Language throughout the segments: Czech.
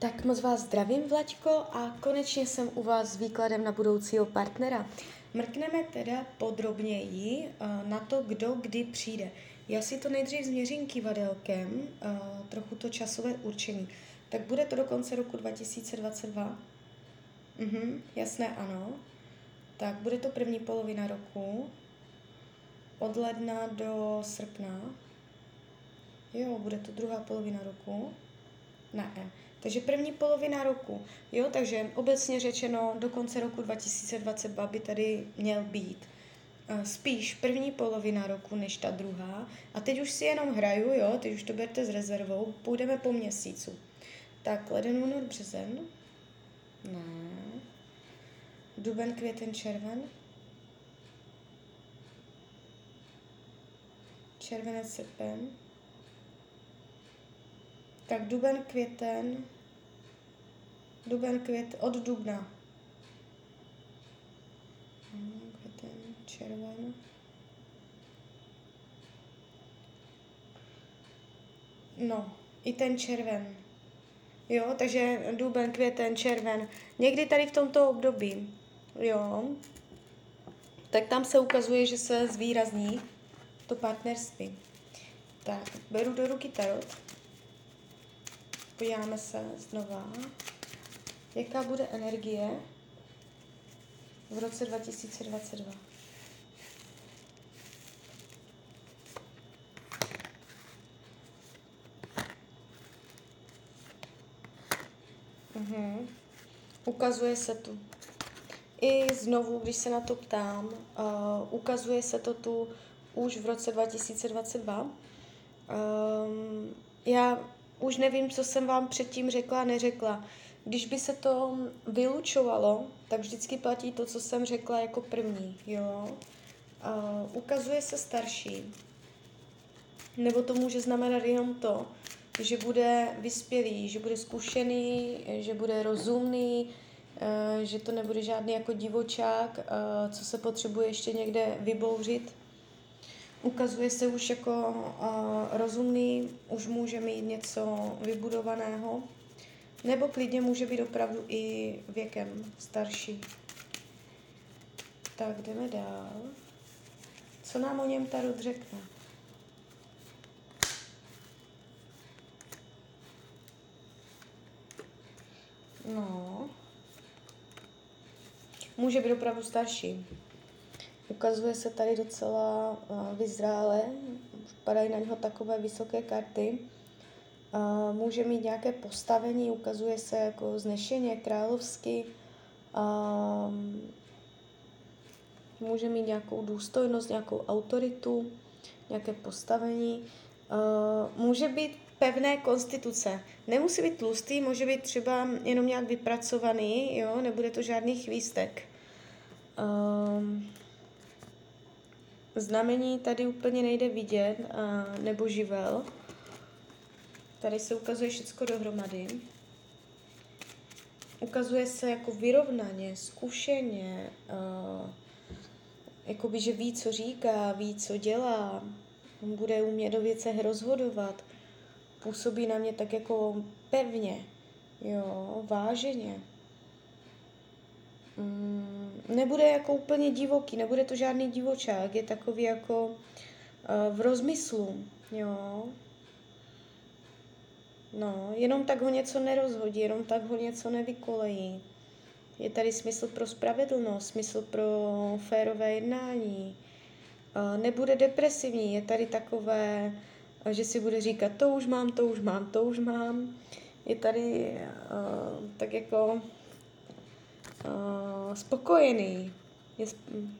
Tak moc vás zdravím, Vlaďko, a konečně jsem u vás s výkladem na budoucího partnera. Mrkneme teda podrobněji uh, na to, kdo kdy přijde. Já si to nejdřív změřím kivadelkem, uh, trochu to časové určení. Tak bude to do konce roku 2022? Mhm, jasné, ano. Tak bude to první polovina roku, od ledna do srpna. Jo, bude to druhá polovina roku. Ne. Takže první polovina roku, jo, takže obecně řečeno do konce roku 2022 by tady měl být spíš první polovina roku než ta druhá. A teď už si jenom hraju, jo, teď už to berte s rezervou, půjdeme po měsícu. Tak, leden, únor, březen. Ne. Duben, květen, červen. Červenec, srpen. Tak duben, květen, duben, květ, od dubna. Květen, červen. No, i ten červen. Jo, takže duben, květen, červen. Někdy tady v tomto období, jo, tak tam se ukazuje, že se zvýrazní to partnerství. Tak, beru do ruky tarot. Podíváme se znova, jaká bude energie v roce 2022. Mhm. Ukazuje se tu. I znovu, když se na to ptám, uh, ukazuje se to tu už v roce 2022. Um, ehm, já už nevím, co jsem vám předtím řekla, neřekla. Když by se to vylučovalo, tak vždycky platí to, co jsem řekla jako první, jo. Uh, ukazuje se starší. Nebo to může znamenat jenom to, že bude vyspělý, že bude zkušený, že bude rozumný, uh, že to nebude žádný jako divočák, uh, co se potřebuje ještě někde vybouřit ukazuje se už jako uh, rozumný, už může mít něco vybudovaného, nebo klidně může být opravdu i věkem starší. Tak jdeme dál. Co nám o něm Tarot řekne? No. Může být opravdu starší. Ukazuje se tady docela uh, vyzrále, padají na něho takové vysoké karty. Uh, může mít nějaké postavení, ukazuje se jako znešeně, královsky. Uh, může mít nějakou důstojnost, nějakou autoritu, nějaké postavení. Může být pevné konstituce. Nemusí být tlustý, může být třeba jenom nějak vypracovaný, jo, nebude to žádný chvístek. Uh, Znamení tady úplně nejde vidět, nebo živel. Tady se ukazuje všechno dohromady. Ukazuje se jako vyrovnaně, zkušeně, jakoby, že ví, co říká, ví, co dělá, bude umět do věcech rozhodovat, působí na mě tak jako pevně, jo, váženě. Mm, nebude jako úplně divoký, nebude to žádný divočák, je takový jako uh, v rozmyslu, jo. No, jenom tak ho něco nerozhodí, jenom tak ho něco nevykolejí. Je tady smysl pro spravedlnost, smysl pro férové jednání. Uh, nebude depresivní, je tady takové, uh, že si bude říkat, to už mám, to už mám, to už mám. Je tady uh, tak jako uh, spokojený. Je,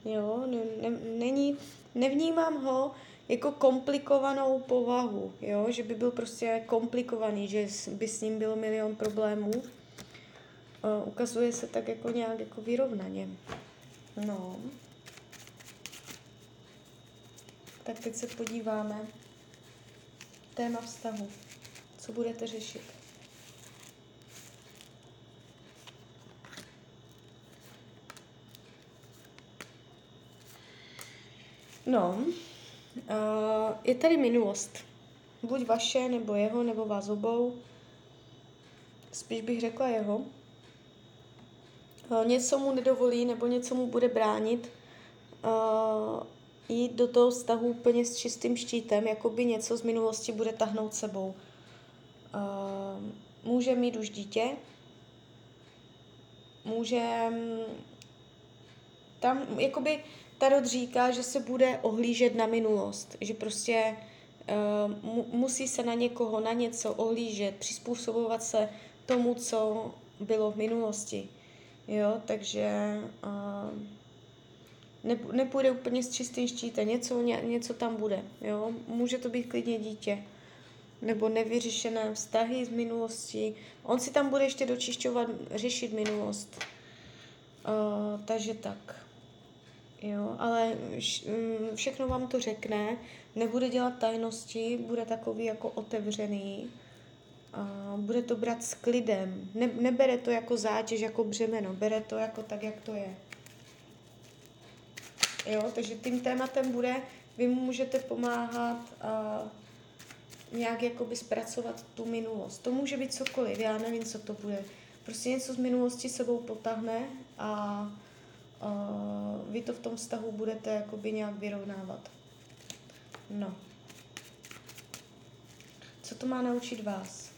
jo, ne, ne, není, nevnímám ho jako komplikovanou povahu, jo, že by byl prostě komplikovaný, že by s ním bylo milion problémů. Uh, ukazuje se tak jako nějak jako vyrovnaně. No. Tak teď se podíváme. Téma vztahu. Co budete řešit? No, uh, je tady minulost. Buď vaše, nebo jeho, nebo vás obou. spíš bych řekla jeho. Uh, něco mu nedovolí nebo něco mu bude bránit uh, jít do toho vztahu úplně s čistým štítem, jako by něco z minulosti bude tahnout sebou. Uh, může mít už dítě, může tam, jakoby Tarot říká, že se bude ohlížet na minulost, že prostě uh, mu, musí se na někoho, na něco ohlížet, přizpůsobovat se tomu, co bylo v minulosti. Jo, takže uh, ne, nepůjde úplně s čistým štítem, něco, ně, něco tam bude. Jo? Může to být klidně dítě nebo nevyřešené vztahy z minulosti. On si tam bude ještě dočišťovat, řešit minulost. Uh, takže tak. Jo, ale mm, všechno vám to řekne, nebude dělat tajnosti, bude takový jako otevřený, a bude to brát s klidem. Ne, nebere to jako zátěž, jako břemeno, bere to jako tak, jak to je. Jo, takže tím tématem bude, vy mu můžete pomáhat a nějak jakoby zpracovat tu minulost. To může být cokoliv, já nevím, co to bude. Prostě něco z minulosti sebou potáhne a vy to v tom vztahu budete jakoby nějak vyrovnávat. No. Co to má naučit vás?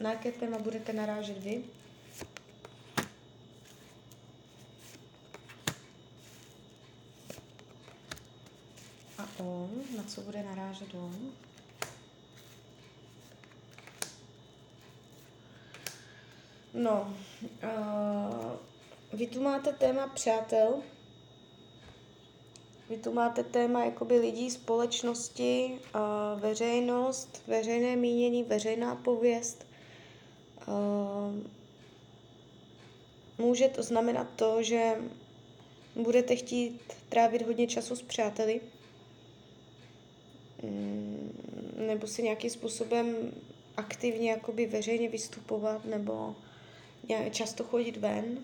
Na jaké téma budete narážet vy? A on? Na co bude narážet on? No, uh, vy tu máte téma přátel, vy tu máte téma jakoby lidí, společnosti, uh, veřejnost, veřejné mínění, veřejná pověst. Může to znamenat to, že budete chtít trávit hodně času s přáteli, mm, nebo si nějakým způsobem aktivně jakoby veřejně vystupovat, nebo často chodit ven.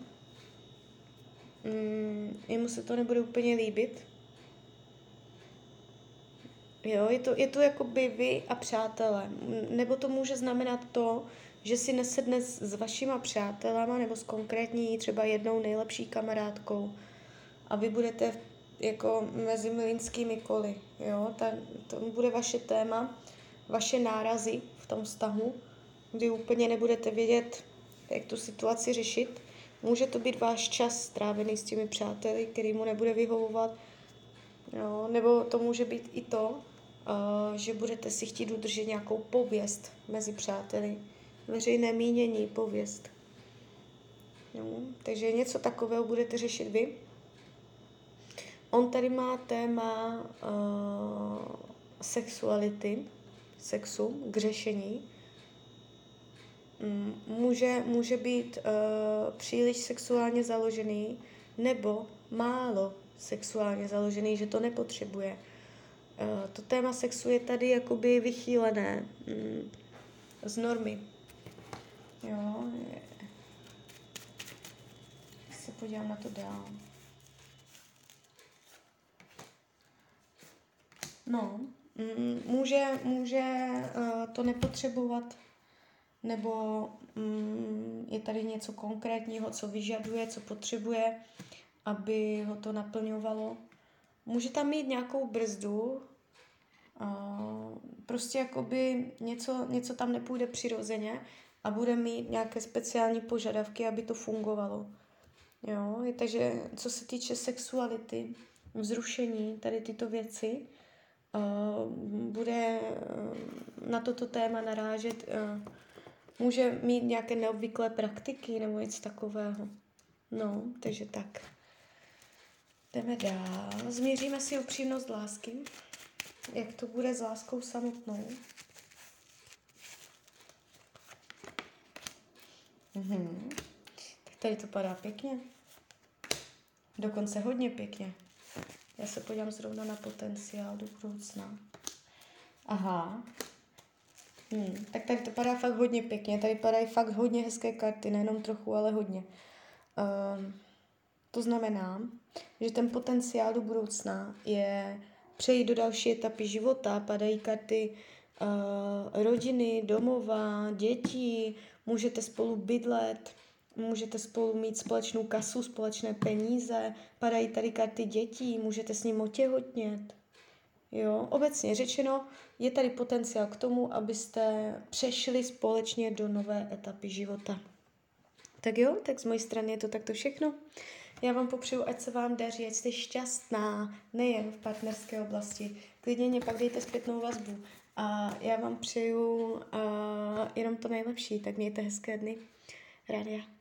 Mm, jemu se to nebude úplně líbit. Jo, je to, je to jako by vy a přátelé. Nebo to může znamenat to, že si nesedne s, s vašima přátelama nebo s konkrétní třeba jednou nejlepší kamarádkou a vy budete jako mezi milinskými koly. Jo? Ta, to bude vaše téma, vaše nárazy v tom vztahu, kdy úplně nebudete vědět, jak tu situaci řešit. Může to být váš čas strávený s těmi přáteli, který mu nebude vyhovovat, jo, nebo to může být i to, uh, že budete si chtít udržet nějakou pověst mezi přáteli, veřejné mínění, pověst. Jo, takže něco takového budete řešit vy. On tady má téma uh, sexuality, sexu, k řešení. Mm, může, může být uh, příliš sexuálně založený nebo málo sexuálně založený, že to nepotřebuje. Uh, to téma sexu je tady jakoby vychýlené mm, z normy. Jo, je. se podívám na to dál. No, mm, může, může uh, to nepotřebovat nebo mm, je tady něco konkrétního, co vyžaduje, co potřebuje, aby ho to naplňovalo. Může tam mít nějakou brzdu, a prostě jakoby něco, něco tam nepůjde přirozeně a bude mít nějaké speciální požadavky, aby to fungovalo. Jo, takže co se týče sexuality, vzrušení, tady tyto věci, uh, bude na toto téma narážet uh, může mít nějaké neobvyklé praktiky nebo něco takového. No, takže tak. Jdeme dál. Změříme si upřímnost lásky. Jak to bude s láskou samotnou. Mhm. Tak tady to padá pěkně. Dokonce hodně pěkně. Já se podívám zrovna na potenciál do budoucna. Aha, Hmm, tak tady to padá fakt hodně pěkně, tady padají fakt hodně hezké karty, nejenom trochu, ale hodně. Um, to znamená, že ten potenciál do budoucna je přejít do další etapy života, padají karty uh, rodiny, domova, dětí, můžete spolu bydlet, můžete spolu mít společnou kasu, společné peníze, padají tady karty dětí, můžete s ním otěhotnět. Jo, obecně řečeno, je tady potenciál k tomu, abyste přešli společně do nové etapy života. Tak jo, tak z mojej strany je to takto všechno. Já vám popřeju, ať se vám daří, ať jste šťastná, nejen v partnerské oblasti. Klidně mě pak dejte zpětnou vazbu. A já vám přeju uh, jenom to nejlepší, tak mějte hezké dny. Rádia.